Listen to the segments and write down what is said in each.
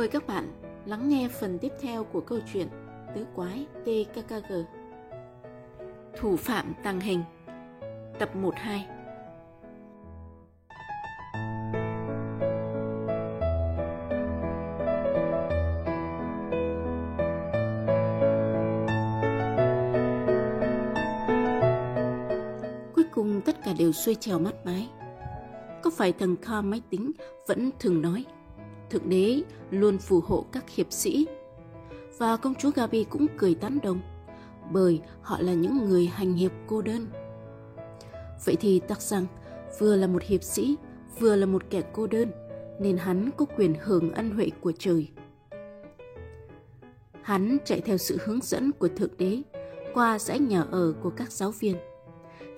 Mời các bạn lắng nghe phần tiếp theo của câu chuyện Tứ Quái TKKG Thủ phạm tăng hình, Tập 12 Cuối cùng tất cả đều xuôi trèo mắt mái. Có phải thằng kho máy tính vẫn thường nói Thượng đế luôn phù hộ các hiệp sĩ. Và công chúa Gabi cũng cười tán đồng, bởi họ là những người hành hiệp cô đơn. Vậy thì tắc rằng vừa là một hiệp sĩ, vừa là một kẻ cô đơn, nên hắn có quyền hưởng ân huệ của trời. Hắn chạy theo sự hướng dẫn của Thượng Đế qua dãy nhà ở của các giáo viên.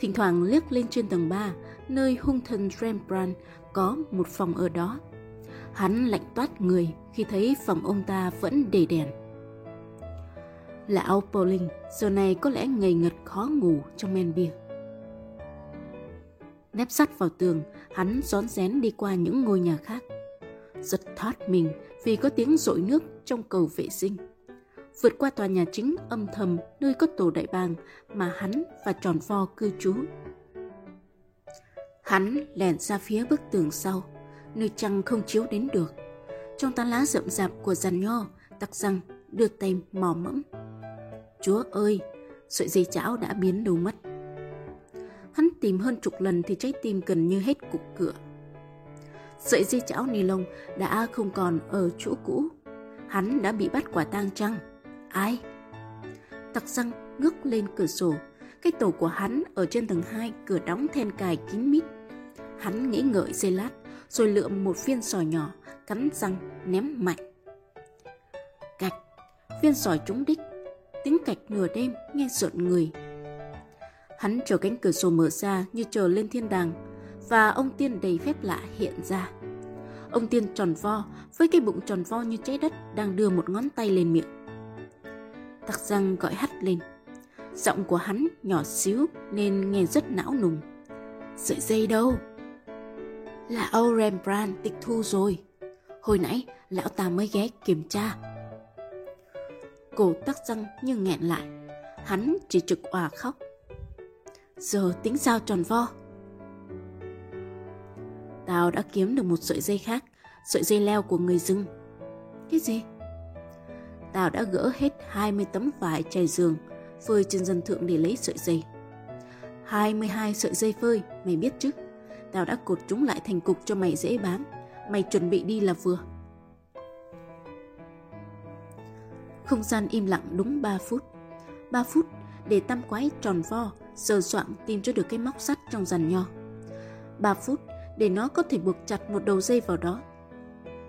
Thỉnh thoảng liếc lên trên tầng 3, nơi hung thần Rembrandt có một phòng ở đó Hắn lạnh toát người khi thấy phòng ông ta vẫn để đèn. Lão Pauling giờ này có lẽ ngây ngật khó ngủ trong men bia. Nép sắt vào tường, hắn rón rén đi qua những ngôi nhà khác. Giật thoát mình vì có tiếng rội nước trong cầu vệ sinh. Vượt qua tòa nhà chính âm thầm nơi có tổ đại bàng mà hắn và tròn vo cư trú. Hắn lèn ra phía bức tường sau, nơi trăng không chiếu đến được. Trong tán lá rậm rạp của giàn nho, tặc răng đưa tay mò mẫm. Chúa ơi, sợi dây chảo đã biến đâu mất. Hắn tìm hơn chục lần thì trái tim gần như hết cục cửa. Sợi dây chảo ni lông đã không còn ở chỗ cũ. Hắn đã bị bắt quả tang chăng? Ai? Tặc răng ngước lên cửa sổ. Cái tổ của hắn ở trên tầng 2 cửa đóng then cài kín mít. Hắn nghĩ ngợi giây lát rồi lượm một viên sỏi nhỏ, cắn răng ném mạnh. Cạch, viên sỏi trúng đích, tiếng cạch nửa đêm nghe rợn người. Hắn chờ cánh cửa sổ mở ra như chờ lên thiên đàng, và ông tiên đầy phép lạ hiện ra. Ông tiên tròn vo, với cái bụng tròn vo như trái đất đang đưa một ngón tay lên miệng. Tặc răng gọi hắt lên. Giọng của hắn nhỏ xíu nên nghe rất não nùng. Sợi dây đâu? Là Âu Rembrandt tịch thu rồi. Hồi nãy lão ta mới ghé kiểm tra. Cổ tắc răng như nghẹn lại. Hắn chỉ trực òa khóc. Giờ tính sao tròn vo? Tao đã kiếm được một sợi dây khác, sợi dây leo của người rừng. Cái gì? Tao đã gỡ hết 20 tấm vải trải giường, phơi trên dân thượng để lấy sợi dây. 22 sợi dây phơi, mày biết chứ? Tao đã cột chúng lại thành cục cho mày dễ bám. Mày chuẩn bị đi là vừa. Không gian im lặng đúng 3 phút. 3 phút để tam quái tròn vo, sờ soạn tìm cho được cái móc sắt trong giàn nho. 3 phút để nó có thể buộc chặt một đầu dây vào đó.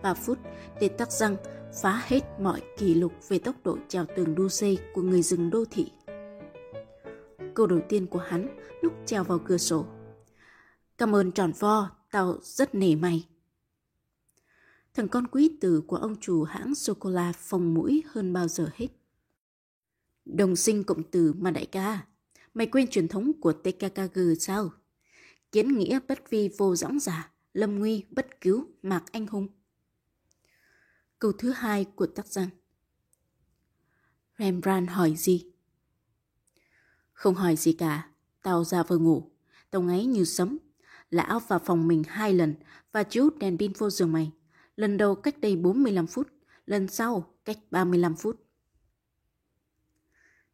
3 phút để tắc răng phá hết mọi kỷ lục về tốc độ trèo tường đu dây của người rừng đô thị. Câu đầu tiên của hắn lúc trèo vào cửa sổ Cảm ơn tròn vo, tao rất nể mày. Thằng con quý tử của ông chủ hãng sô-cô-la phồng mũi hơn bao giờ hết. Đồng sinh cộng tử mà đại ca, mày quên truyền thống của TKKG sao? Kiến nghĩa bất vi vô dõng giả, lâm nguy bất cứu mạc anh hùng. Câu thứ hai của tác giả. Rembrandt hỏi gì? Không hỏi gì cả, tao ra vừa ngủ, tao ngáy như sấm, Lão vào phòng mình hai lần và chiếu đèn pin vô giường mày. Lần đầu cách đây 45 phút, lần sau cách 35 phút.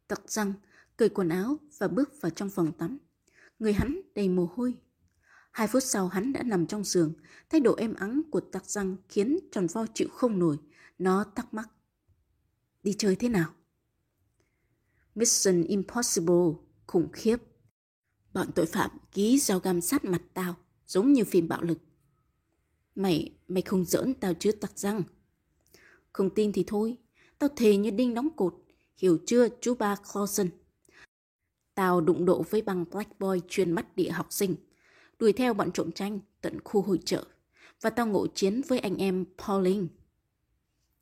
Tặc răng, cởi quần áo và bước vào trong phòng tắm. Người hắn đầy mồ hôi. Hai phút sau hắn đã nằm trong giường, thái độ êm ắng của tặc răng khiến tròn vo chịu không nổi. Nó thắc mắc. Đi chơi thế nào? Mission Impossible, khủng khiếp. Bọn tội phạm ký dao găm sát mặt tao, giống như phim bạo lực. Mày, mày không giỡn tao chứ tặc răng. Không tin thì thôi, tao thề như đinh đóng cột, hiểu chưa chú ba Clausen. Tao đụng độ với băng Black Boy chuyên mắt địa học sinh, đuổi theo bọn trộm tranh tận khu hội trợ, và tao ngộ chiến với anh em Pauling.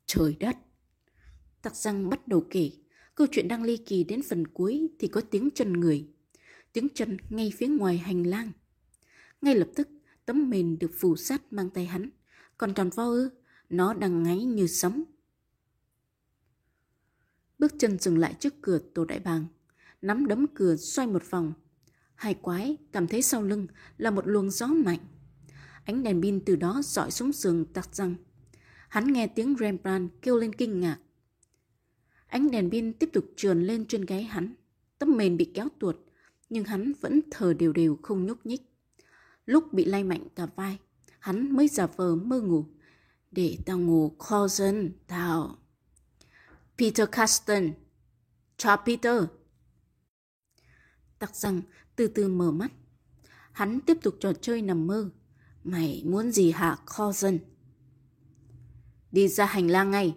Trời đất! Tặc răng bắt đầu kể, câu chuyện đang ly kỳ đến phần cuối thì có tiếng chân người tiếng chân ngay phía ngoài hành lang. Ngay lập tức, tấm mền được phủ sát mang tay hắn. Còn tròn vo ư, Nó đang ngáy như sấm. Bước chân dừng lại trước cửa tổ đại bàng. Nắm đấm cửa xoay một vòng. Hai quái cảm thấy sau lưng là một luồng gió mạnh. Ánh đèn pin từ đó dọi xuống giường tặc răng. Hắn nghe tiếng Rembrandt kêu lên kinh ngạc. Ánh đèn pin tiếp tục trườn lên trên gáy hắn. Tấm mền bị kéo tuột, nhưng hắn vẫn thở đều đều không nhúc nhích. Lúc bị lay mạnh cả vai, hắn mới giả vờ mơ ngủ. Để tao ngủ kho dân, tao. Peter Caston. Chào Peter. Tặc rằng từ từ mở mắt. Hắn tiếp tục trò chơi nằm mơ. Mày muốn gì hả kho dân? Đi ra hành lang ngay.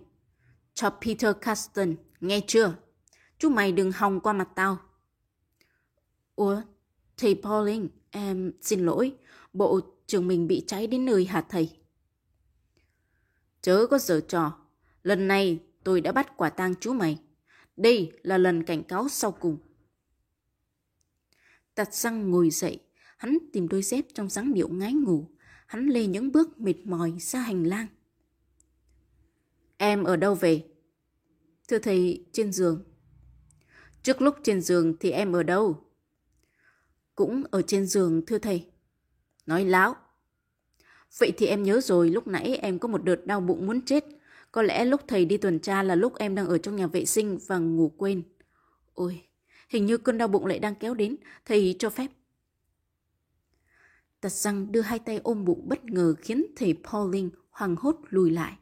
Cho Peter Caston, nghe chưa? Chú mày đừng hòng qua mặt tao. Ủa, thầy Pauling, em xin lỗi, bộ trường mình bị cháy đến nơi hả thầy? Chớ có giở trò, lần này tôi đã bắt quả tang chú mày. Đây là lần cảnh cáo sau cùng. Tạt răng ngồi dậy, hắn tìm đôi dép trong dáng điệu ngái ngủ. Hắn lê những bước mệt mỏi ra hành lang. Em ở đâu về? Thưa thầy, trên giường. Trước lúc trên giường thì em ở đâu? Cũng ở trên giường, thưa thầy. Nói láo. Vậy thì em nhớ rồi, lúc nãy em có một đợt đau bụng muốn chết. Có lẽ lúc thầy đi tuần tra là lúc em đang ở trong nhà vệ sinh và ngủ quên. Ôi, hình như cơn đau bụng lại đang kéo đến, thầy cho phép. Tật răng đưa hai tay ôm bụng bất ngờ khiến thầy Pauling hoàng hốt lùi lại.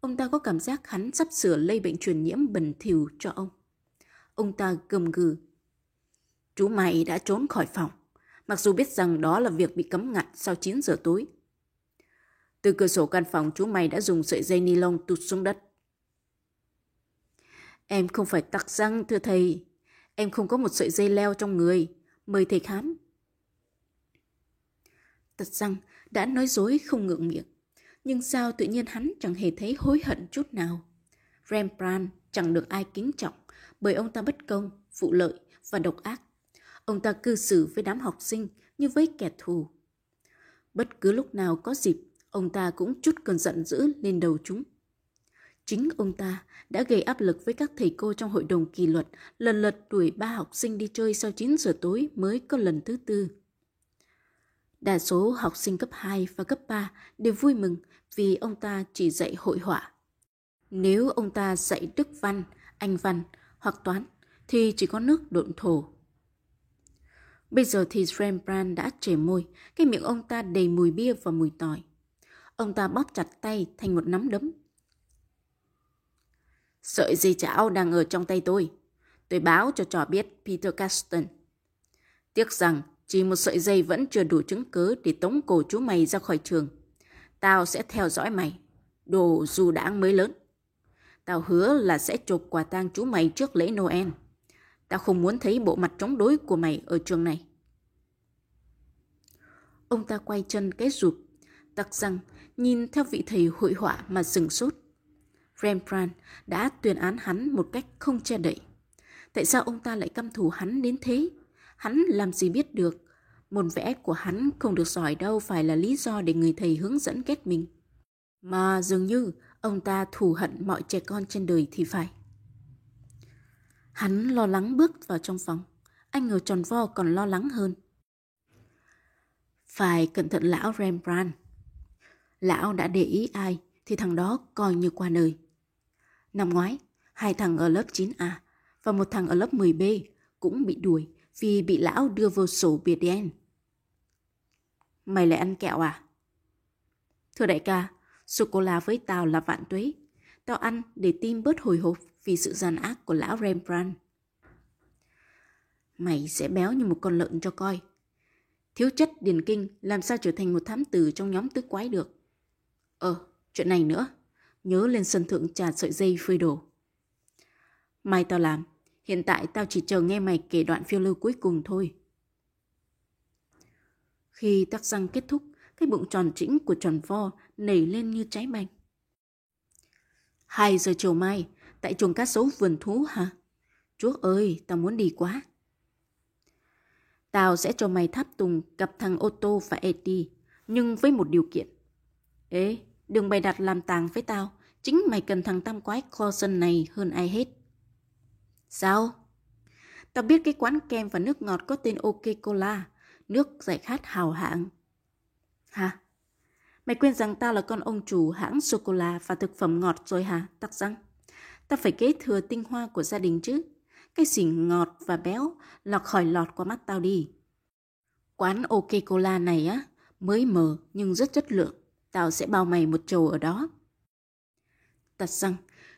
Ông ta có cảm giác hắn sắp sửa lây bệnh truyền nhiễm bẩn thỉu cho ông. Ông ta gầm gừ. Chú mày đã trốn khỏi phòng, mặc dù biết rằng đó là việc bị cấm ngặt sau 9 giờ tối. Từ cửa sổ căn phòng chú mày đã dùng sợi dây ni lông tụt xuống đất. Em không phải tặc răng, thưa thầy. Em không có một sợi dây leo trong người. Mời thầy khám. Tật răng đã nói dối không ngượng miệng. Nhưng sao tự nhiên hắn chẳng hề thấy hối hận chút nào. Rembrandt chẳng được ai kính trọng bởi ông ta bất công, phụ lợi và độc ác. Ông ta cư xử với đám học sinh như với kẻ thù. Bất cứ lúc nào có dịp, ông ta cũng chút cơn giận dữ lên đầu chúng. Chính ông ta đã gây áp lực với các thầy cô trong hội đồng kỷ luật, lần lượt đuổi ba học sinh đi chơi sau 9 giờ tối mới có lần thứ tư. Đa số học sinh cấp 2 và cấp 3 đều vui mừng vì ông ta chỉ dạy hội họa. Nếu ông ta dạy đức văn, anh văn hoặc toán thì chỉ có nước độn thổ. Bây giờ thì Rembrandt đã trề môi, cái miệng ông ta đầy mùi bia và mùi tỏi. Ông ta bóp chặt tay thành một nắm đấm. Sợi dây chảo đang ở trong tay tôi. Tôi báo cho trò biết Peter Caston. Tiếc rằng chỉ một sợi dây vẫn chưa đủ chứng cứ để tống cổ chú mày ra khỏi trường. Tao sẽ theo dõi mày. Đồ dù đã mới lớn. Tao hứa là sẽ chụp quà tang chú mày trước lễ Noel. Tao không muốn thấy bộ mặt chống đối của mày ở trường này. Ông ta quay chân cái rụp, tặc rằng nhìn theo vị thầy hội họa mà sừng sốt. Rembrandt đã tuyên án hắn một cách không che đậy. Tại sao ông ta lại căm thù hắn đến thế? Hắn làm gì biết được. Môn vẽ của hắn không được giỏi đâu phải là lý do để người thầy hướng dẫn ghét mình. Mà dường như ông ta thù hận mọi trẻ con trên đời thì phải. Hắn lo lắng bước vào trong phòng. Anh ngờ tròn vo còn lo lắng hơn. Phải cẩn thận lão Rembrandt. Lão đã để ý ai thì thằng đó coi như qua đời. Năm ngoái, hai thằng ở lớp 9A và một thằng ở lớp 10B cũng bị đuổi vì bị lão đưa vô sổ biệt đen. Mày lại ăn kẹo à? Thưa đại ca, sô-cô-la với tao là vạn tuế. Tao ăn để tim bớt hồi hộp vì sự gian ác của lão Rembrandt. Mày sẽ béo như một con lợn cho coi. Thiếu chất điền kinh làm sao trở thành một thám tử trong nhóm tứ quái được. Ờ, chuyện này nữa. Nhớ lên sân thượng trà sợi dây phơi đồ. Mai tao làm. Hiện tại tao chỉ chờ nghe mày kể đoạn phiêu lưu cuối cùng thôi. Khi tắc răng kết thúc, cái bụng tròn trĩnh của tròn vo nảy lên như trái bành. Hai giờ chiều mai, tại chuồng cá sấu vườn thú hả? Chúa ơi, tao muốn đi quá. Tao sẽ cho mày tháp tùng gặp thằng ô tô và Eddie, nhưng với một điều kiện. Ê, đừng bày đặt làm tàng với tao. Chính mày cần thằng tam quái Clausen này hơn ai hết. Sao? Tao biết cái quán kem và nước ngọt có tên OK Cola, nước giải khát hào hạng. Hả? Mày quên rằng tao là con ông chủ hãng sô-cô-la và thực phẩm ngọt rồi hả, tắc răng? Ta phải kế thừa tinh hoa của gia đình chứ. Cái gì ngọt và béo lọt khỏi lọt qua mắt tao đi. Quán OK Cola này á, mới mở nhưng rất chất lượng. Tao sẽ bao mày một chầu ở đó. Tật răng,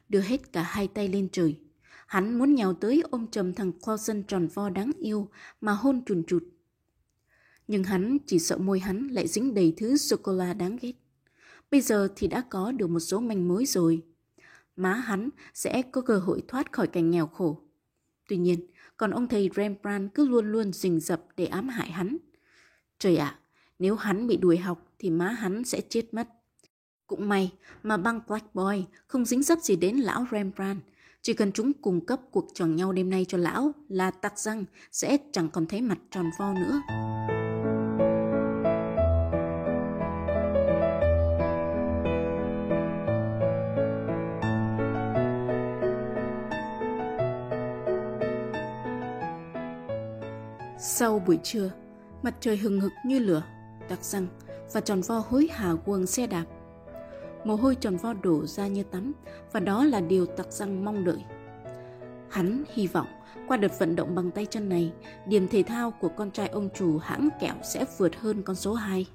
đưa hết cả hai tay lên trời. Hắn muốn nhào tới ôm chầm thằng Clausen tròn vo đáng yêu mà hôn chùn chụt. Nhưng hắn chỉ sợ môi hắn lại dính đầy thứ sô-cô-la đáng ghét. Bây giờ thì đã có được một số manh mối rồi. Má hắn sẽ có cơ hội thoát khỏi cảnh nghèo khổ. Tuy nhiên, còn ông thầy Rembrandt cứ luôn luôn rình rập để ám hại hắn. Trời ạ, nếu hắn bị đuổi học thì má hắn sẽ chết mất. Cũng may mà băng Black Boy không dính dấp gì đến lão Rembrandt. Chỉ cần chúng cung cấp cuộc tròn nhau đêm nay cho lão là tặc răng sẽ chẳng còn thấy mặt tròn vo nữa. Sau buổi trưa, mặt trời hừng hực như lửa, đặc răng và tròn vo hối hả quần xe đạp. Mồ hôi tròn vo đổ ra như tắm và đó là điều tặc răng mong đợi. Hắn hy vọng qua đợt vận động bằng tay chân này, điểm thể thao của con trai ông chủ hãng kẹo sẽ vượt hơn con số 2.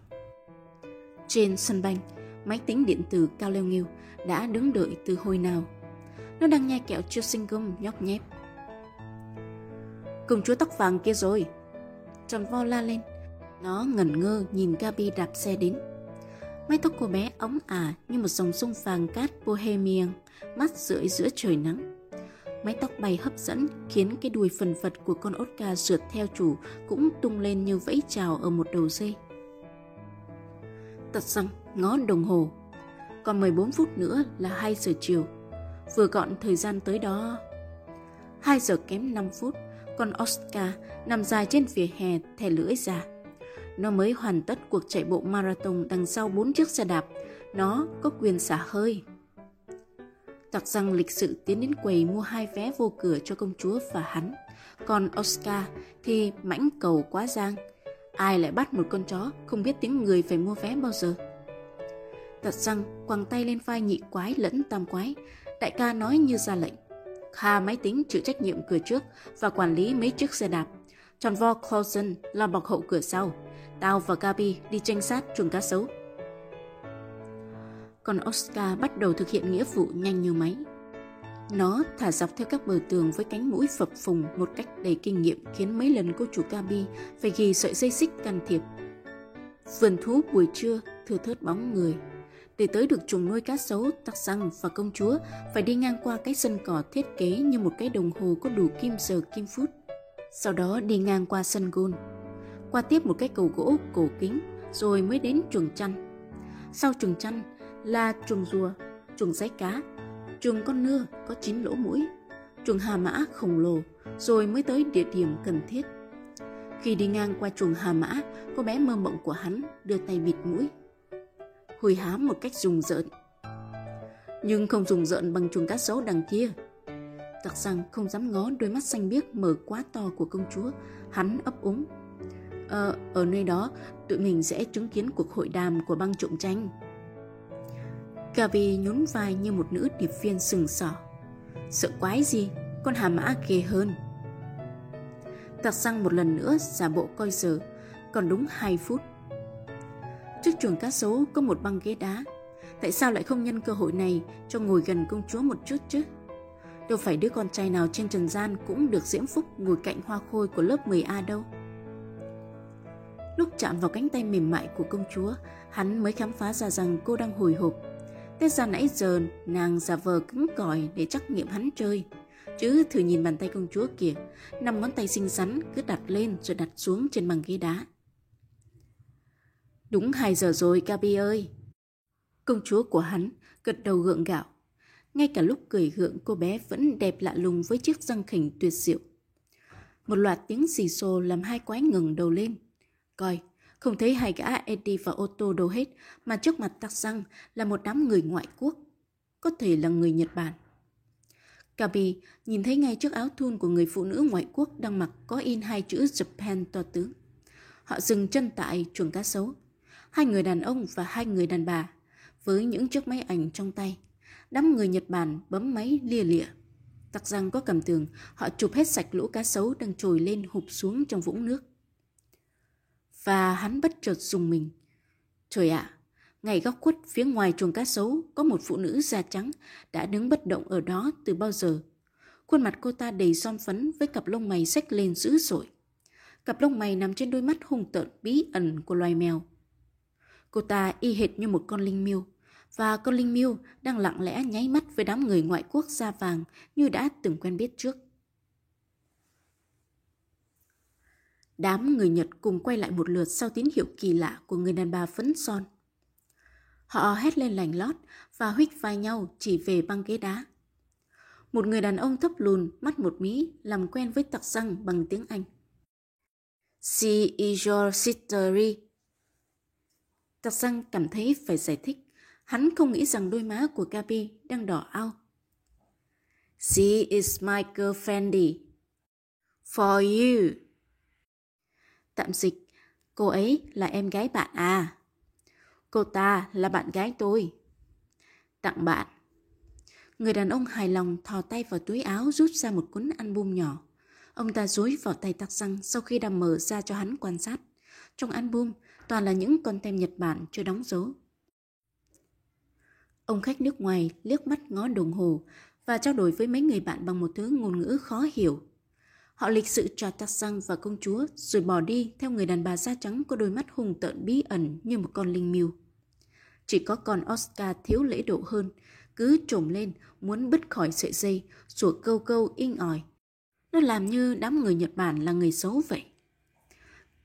Trên sân banh, máy tính điện tử cao leo nghiêu đã đứng đợi từ hồi nào. Nó đang nhai kẹo chưa sinh gum nhóc nhép. Công chúa tóc vàng kia rồi. Tròn vo la lên. Nó ngẩn ngơ nhìn Gabi đạp xe đến. Mái tóc cô bé óng ả như một dòng sông vàng cát bohemian, mắt rưỡi giữa trời nắng. Mái tóc bay hấp dẫn khiến cái đuôi phần phật của con Oscar rượt theo chủ cũng tung lên như vẫy chào ở một đầu dây. Tật răng ngó đồng hồ. Còn 14 phút nữa là 2 giờ chiều. Vừa gọn thời gian tới đó. 2 giờ kém 5 phút, con Oscar nằm dài trên vỉa hè thè lưỡi ra. Nó mới hoàn tất cuộc chạy bộ marathon đằng sau bốn chiếc xe đạp. Nó có quyền xả hơi. Tặc răng lịch sự tiến đến quầy mua hai vé vô cửa cho công chúa và hắn. Còn Oscar thì mãnh cầu quá giang. Ai lại bắt một con chó không biết tiếng người phải mua vé bao giờ. Tật răng quàng tay lên vai nhị quái lẫn tam quái. Đại ca nói như ra lệnh. Kha máy tính chịu trách nhiệm cửa trước và quản lý mấy chiếc xe đạp. Tròn vo Clausen lo bọc hậu cửa sau. Tao và Gabi đi tranh sát chuồng cá sấu. Còn Oscar bắt đầu thực hiện nghĩa vụ nhanh như máy. Nó thả dọc theo các bờ tường với cánh mũi phập phùng một cách đầy kinh nghiệm khiến mấy lần cô chủ Gabi phải ghi sợi dây xích can thiệp. Vườn thú buổi trưa thừa thớt bóng người. Để tới được chuồng nuôi cá sấu, tắc răng và công chúa phải đi ngang qua cái sân cỏ thiết kế như một cái đồng hồ có đủ kim giờ kim phút. Sau đó đi ngang qua sân gôn, qua tiếp một cái cầu gỗ cổ kính rồi mới đến chuồng chăn. Sau chuồng chăn là chuồng rùa, chuồng giấy cá, chuồng con nưa có chín lỗ mũi, chuồng hà mã khổng lồ rồi mới tới địa điểm cần thiết. Khi đi ngang qua chuồng hà mã, cô bé mơ mộng của hắn đưa tay bịt mũi. Hùi hám một cách rùng rợn. Nhưng không rùng rợn bằng chuồng cá sấu đằng kia. Tặc rằng không dám ngó đôi mắt xanh biếc mở quá to của công chúa, hắn ấp úng Ờ, ở nơi đó, tụi mình sẽ chứng kiến cuộc hội đàm của băng trộm tranh. Gavi nhún vai như một nữ điệp viên sừng sỏ. Sợ quái gì, con hà mã ghê hơn. Tạc sang một lần nữa giả bộ coi giờ, còn đúng 2 phút. Trước chuồng cá sấu có một băng ghế đá. Tại sao lại không nhân cơ hội này cho ngồi gần công chúa một chút chứ? Đâu phải đứa con trai nào trên trần gian cũng được diễm phúc ngồi cạnh hoa khôi của lớp 10A đâu. Lúc chạm vào cánh tay mềm mại của công chúa, hắn mới khám phá ra rằng cô đang hồi hộp. Tết ra nãy giờ nàng giả vờ cứng cỏi để trắc nghiệm hắn chơi. Chứ thử nhìn bàn tay công chúa kìa, năm ngón tay xinh xắn cứ đặt lên rồi đặt xuống trên bằng ghế đá. Đúng 2 giờ rồi, Gabi ơi. Công chúa của hắn gật đầu gượng gạo. Ngay cả lúc cười gượng cô bé vẫn đẹp lạ lùng với chiếc răng khỉnh tuyệt diệu. Một loạt tiếng xì xồ làm hai quái ngừng đầu lên. Coi, Không thấy hai gã Eddie và Otto đâu hết, mà trước mặt tắc răng là một đám người ngoại quốc. Có thể là người Nhật Bản. Gabi nhìn thấy ngay trước áo thun của người phụ nữ ngoại quốc đang mặc có in hai chữ Japan to tướng. Họ dừng chân tại chuồng cá sấu. Hai người đàn ông và hai người đàn bà với những chiếc máy ảnh trong tay. Đám người Nhật Bản bấm máy lia lịa. Tặc rằng có cầm tường, họ chụp hết sạch lũ cá sấu đang trồi lên hụp xuống trong vũng nước. Và hắn bất chợt dùng mình. Trời ạ, à, ngay góc khuất phía ngoài chuồng cá sấu có một phụ nữ da trắng đã đứng bất động ở đó từ bao giờ. Khuôn mặt cô ta đầy son phấn với cặp lông mày xách lên dữ dội. Cặp lông mày nằm trên đôi mắt hung tợn bí ẩn của loài mèo. Cô ta y hệt như một con linh miêu và con linh miêu đang lặng lẽ nháy mắt với đám người ngoại quốc da vàng như đã từng quen biết trước. Đám người Nhật cùng quay lại một lượt sau tín hiệu kỳ lạ của người đàn bà phấn son. Họ hét lên lành lót và huých vai nhau chỉ về băng ghế đá. Một người đàn ông thấp lùn, mắt một mí, làm quen với tặc răng bằng tiếng Anh. She is your sister. Tặc răng cảm thấy phải giải thích. Hắn không nghĩ rằng đôi má của Gabi đang đỏ ao. She is my girlfriend. For you. Tạm dịch, cô ấy là em gái bạn à. Cô ta là bạn gái tôi. Tặng bạn. Người đàn ông hài lòng thò tay vào túi áo rút ra một cuốn album nhỏ. Ông ta dối vào tay tặc răng sau khi đã mở ra cho hắn quan sát. Trong album toàn là những con tem Nhật Bản chưa đóng dấu. Ông khách nước ngoài liếc mắt ngó đồng hồ và trao đổi với mấy người bạn bằng một thứ ngôn ngữ khó hiểu. Họ lịch sự trò tắc răng và công chúa rồi bỏ đi theo người đàn bà da trắng có đôi mắt hùng tợn bí ẩn như một con linh miêu. Chỉ có con Oscar thiếu lễ độ hơn, cứ trồm lên muốn bứt khỏi sợi dây, sủa câu câu inh ỏi. Nó làm như đám người Nhật Bản là người xấu vậy.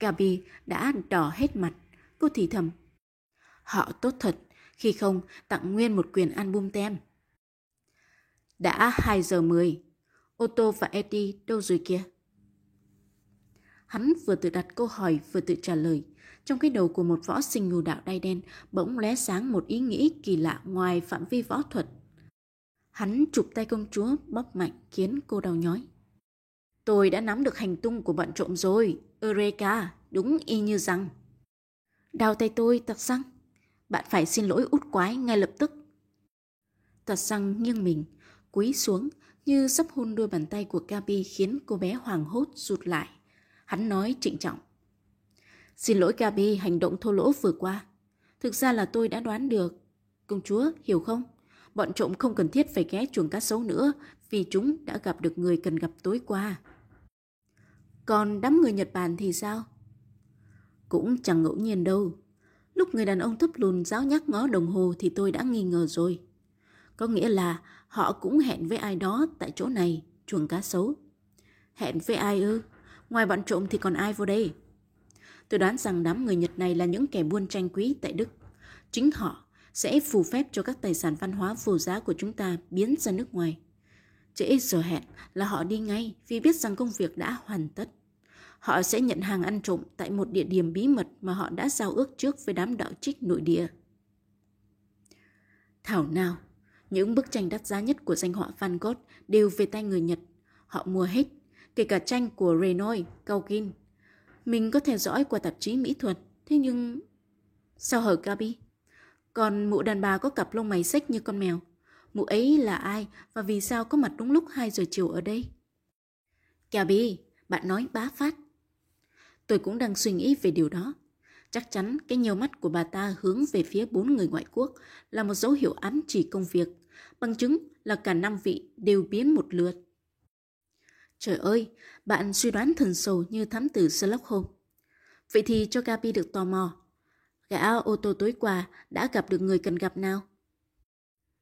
Gabi đã đỏ hết mặt, cô thì thầm. Họ tốt thật, khi không tặng nguyên một quyền album tem. Đã 2 giờ 10, tô và Eddie đâu rồi kia? Hắn vừa tự đặt câu hỏi vừa tự trả lời. Trong cái đầu của một võ sinh ngù đạo đai đen bỗng lóe sáng một ý nghĩ kỳ lạ ngoài phạm vi võ thuật. Hắn chụp tay công chúa bóp mạnh khiến cô đau nhói. Tôi đã nắm được hành tung của bọn trộm rồi, Eureka, đúng y như rằng. Đào tay tôi, tật răng. Bạn phải xin lỗi út quái ngay lập tức. Tật răng nghiêng mình, cúi xuống như sắp hôn đôi bàn tay của Gabi khiến cô bé hoàng hốt rụt lại. Hắn nói trịnh trọng. Xin lỗi Gabi hành động thô lỗ vừa qua. Thực ra là tôi đã đoán được. Công chúa, hiểu không? Bọn trộm không cần thiết phải ghé chuồng cá sấu nữa vì chúng đã gặp được người cần gặp tối qua. Còn đám người Nhật Bản thì sao? Cũng chẳng ngẫu nhiên đâu. Lúc người đàn ông thấp lùn giáo nhắc ngó đồng hồ thì tôi đã nghi ngờ rồi. Có nghĩa là họ cũng hẹn với ai đó tại chỗ này, chuồng cá sấu. Hẹn với ai ư? Ngoài bọn trộm thì còn ai vô đây? Tôi đoán rằng đám người Nhật này là những kẻ buôn tranh quý tại Đức. Chính họ sẽ phù phép cho các tài sản văn hóa vô giá của chúng ta biến ra nước ngoài. Trễ giờ hẹn là họ đi ngay vì biết rằng công việc đã hoàn tất. Họ sẽ nhận hàng ăn trộm tại một địa điểm bí mật mà họ đã giao ước trước với đám đạo trích nội địa. Thảo nào, những bức tranh đắt giá nhất của danh họa Van Gogh đều về tay người Nhật. Họ mua hết, kể cả tranh của Renoir, Gauguin. Mình có theo dõi qua tạp chí mỹ thuật, thế nhưng... Sao hở Gabi? Còn mụ đàn bà có cặp lông mày xếch như con mèo. Mụ ấy là ai và vì sao có mặt đúng lúc 2 giờ chiều ở đây? Gabi, bạn nói bá phát. Tôi cũng đang suy nghĩ về điều đó. Chắc chắn cái nhiều mắt của bà ta hướng về phía bốn người ngoại quốc là một dấu hiệu ám chỉ công việc, bằng chứng là cả năm vị đều biến một lượt. Trời ơi, bạn suy đoán thần sầu như thám tử Sherlock Holmes. Vậy thì cho Gabi được tò mò. Gã ô tô tối qua đã gặp được người cần gặp nào?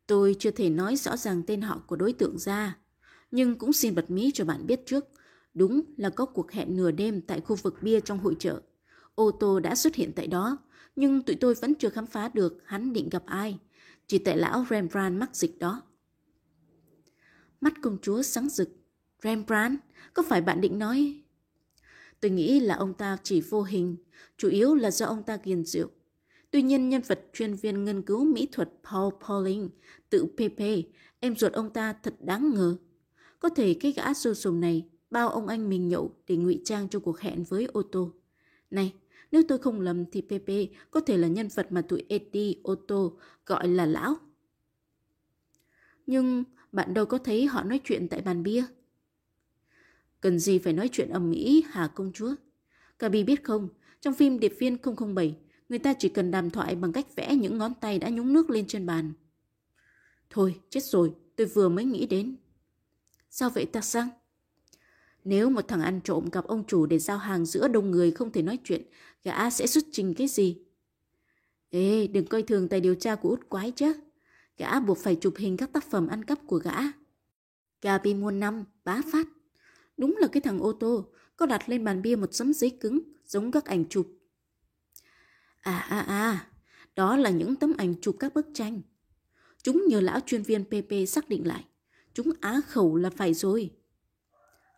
Tôi chưa thể nói rõ ràng tên họ của đối tượng ra, nhưng cũng xin bật mí cho bạn biết trước. Đúng là có cuộc hẹn nửa đêm tại khu vực bia trong hội trợ. Ô tô đã xuất hiện tại đó, nhưng tụi tôi vẫn chưa khám phá được hắn định gặp ai. Chỉ tại lão Rembrandt mắc dịch đó. Mắt công chúa sáng rực. Rembrandt, có phải bạn định nói... Tôi nghĩ là ông ta chỉ vô hình, chủ yếu là do ông ta ghiền rượu. Tuy nhiên nhân vật chuyên viên nghiên cứu mỹ thuật Paul Pauling, tự Pepe, em ruột ông ta thật đáng ngờ. Có thể cái gã sô sùm này bao ông anh mình nhậu để ngụy trang cho cuộc hẹn với Otto. Này, nếu tôi không lầm thì Pepe có thể là nhân vật mà tụi Eddie Otto gọi là lão. Nhưng bạn đâu có thấy họ nói chuyện tại bàn bia? Cần gì phải nói chuyện ầm ĩ hả công chúa? Gabi biết không, trong phim Điệp viên 007, người ta chỉ cần đàm thoại bằng cách vẽ những ngón tay đã nhúng nước lên trên bàn. Thôi, chết rồi, tôi vừa mới nghĩ đến. Sao vậy ta sang? Nếu một thằng ăn trộm gặp ông chủ để giao hàng giữa đông người không thể nói chuyện, gã sẽ xuất trình cái gì? Ê, đừng coi thường tài điều tra của út quái chứ. Gã buộc phải chụp hình các tác phẩm ăn cắp của gã. Gabi muôn năm, bá phát. Đúng là cái thằng ô tô, có đặt lên bàn bia một tấm giấy cứng, giống các ảnh chụp. À à à, đó là những tấm ảnh chụp các bức tranh. Chúng nhờ lão chuyên viên PP xác định lại. Chúng á khẩu là phải rồi.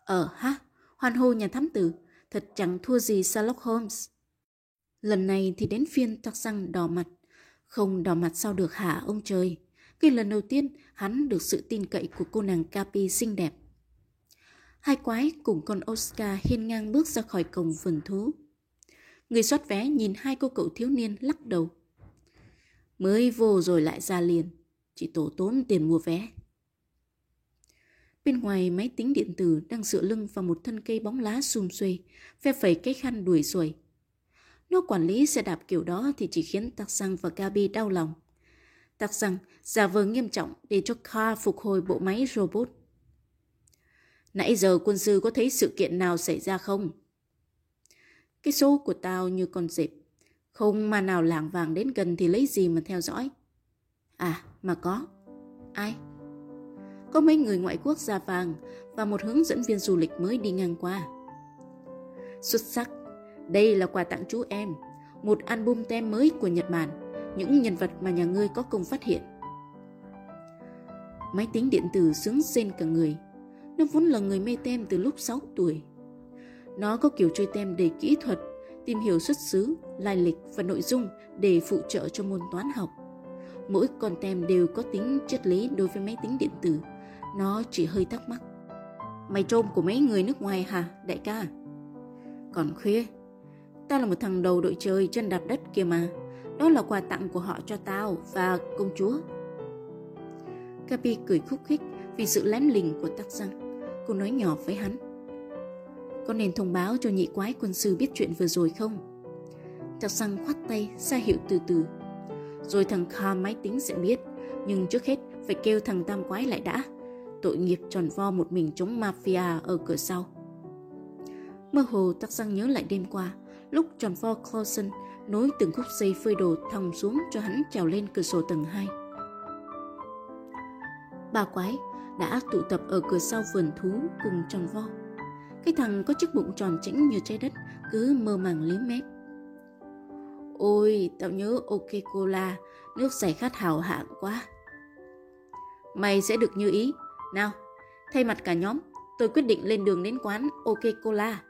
Ờ ha, hoan hô nhà thám tử, thật chẳng thua gì Sherlock Holmes. Lần này thì đến phiên tắc răng đỏ mặt. Không đỏ mặt sao được hả ông trời. Cái lần đầu tiên hắn được sự tin cậy của cô nàng Capi xinh đẹp. Hai quái cùng con Oscar hiên ngang bước ra khỏi cổng vườn thú. Người soát vé nhìn hai cô cậu thiếu niên lắc đầu. Mới vô rồi lại ra liền, chỉ tổ tốn tiền mua vé. Bên ngoài máy tính điện tử đang dựa lưng vào một thân cây bóng lá xum xuê, phe phẩy cái khăn đuổi xuôi. Nó quản lý xe đạp kiểu đó thì chỉ khiến Tạc Sang và Gabi đau lòng. Tạc Sang giả vờ nghiêm trọng để cho Car phục hồi bộ máy robot. Nãy giờ quân sư có thấy sự kiện nào xảy ra không? Cái số của tao như con dịp. Không mà nào lảng vàng đến gần thì lấy gì mà theo dõi. À, mà có. Ai? Có mấy người ngoại quốc da vàng và một hướng dẫn viên du lịch mới đi ngang qua. Xuất sắc. Đây là quà tặng chú em. Một album tem mới của Nhật Bản. Những nhân vật mà nhà ngươi có công phát hiện. Máy tính điện tử sướng rên cả người. Nó vốn là người mê tem từ lúc 6 tuổi. Nó có kiểu chơi tem đầy kỹ thuật, tìm hiểu xuất xứ, lai lịch và nội dung để phụ trợ cho môn toán học. Mỗi con tem đều có tính triết lý đối với máy tính điện tử. Nó chỉ hơi thắc mắc. Mày trôm của mấy người nước ngoài hả, đại ca? Còn khuya, tao là một thằng đầu đội chơi chân đạp đất kia mà. Đó là quà tặng của họ cho tao và công chúa. Capi cười khúc khích vì sự lém lình của tắc răng. Cô nói nhỏ với hắn. Có nên thông báo cho nhị quái quân sư biết chuyện vừa rồi không? Tắc răng khoát tay ra hiệu từ từ. Rồi thằng Kha máy tính sẽ biết. Nhưng trước hết phải kêu thằng tam quái lại đã. Tội nghiệp tròn vo một mình chống mafia ở cửa sau. Mơ hồ tắc răng nhớ lại đêm qua, lúc tròn vo Clausen nối từng khúc dây phơi đồ thòng xuống cho hắn trèo lên cửa sổ tầng 2. Ba quái đã tụ tập ở cửa sau vườn thú cùng tròn vo. Cái thằng có chiếc bụng tròn chỉnh như trái đất cứ mơ màng liếm mép. Ôi, tao nhớ ok cola, nước giải khát hào hạng quá. Mày sẽ được như ý. Nào, thay mặt cả nhóm, tôi quyết định lên đường đến quán ok cola.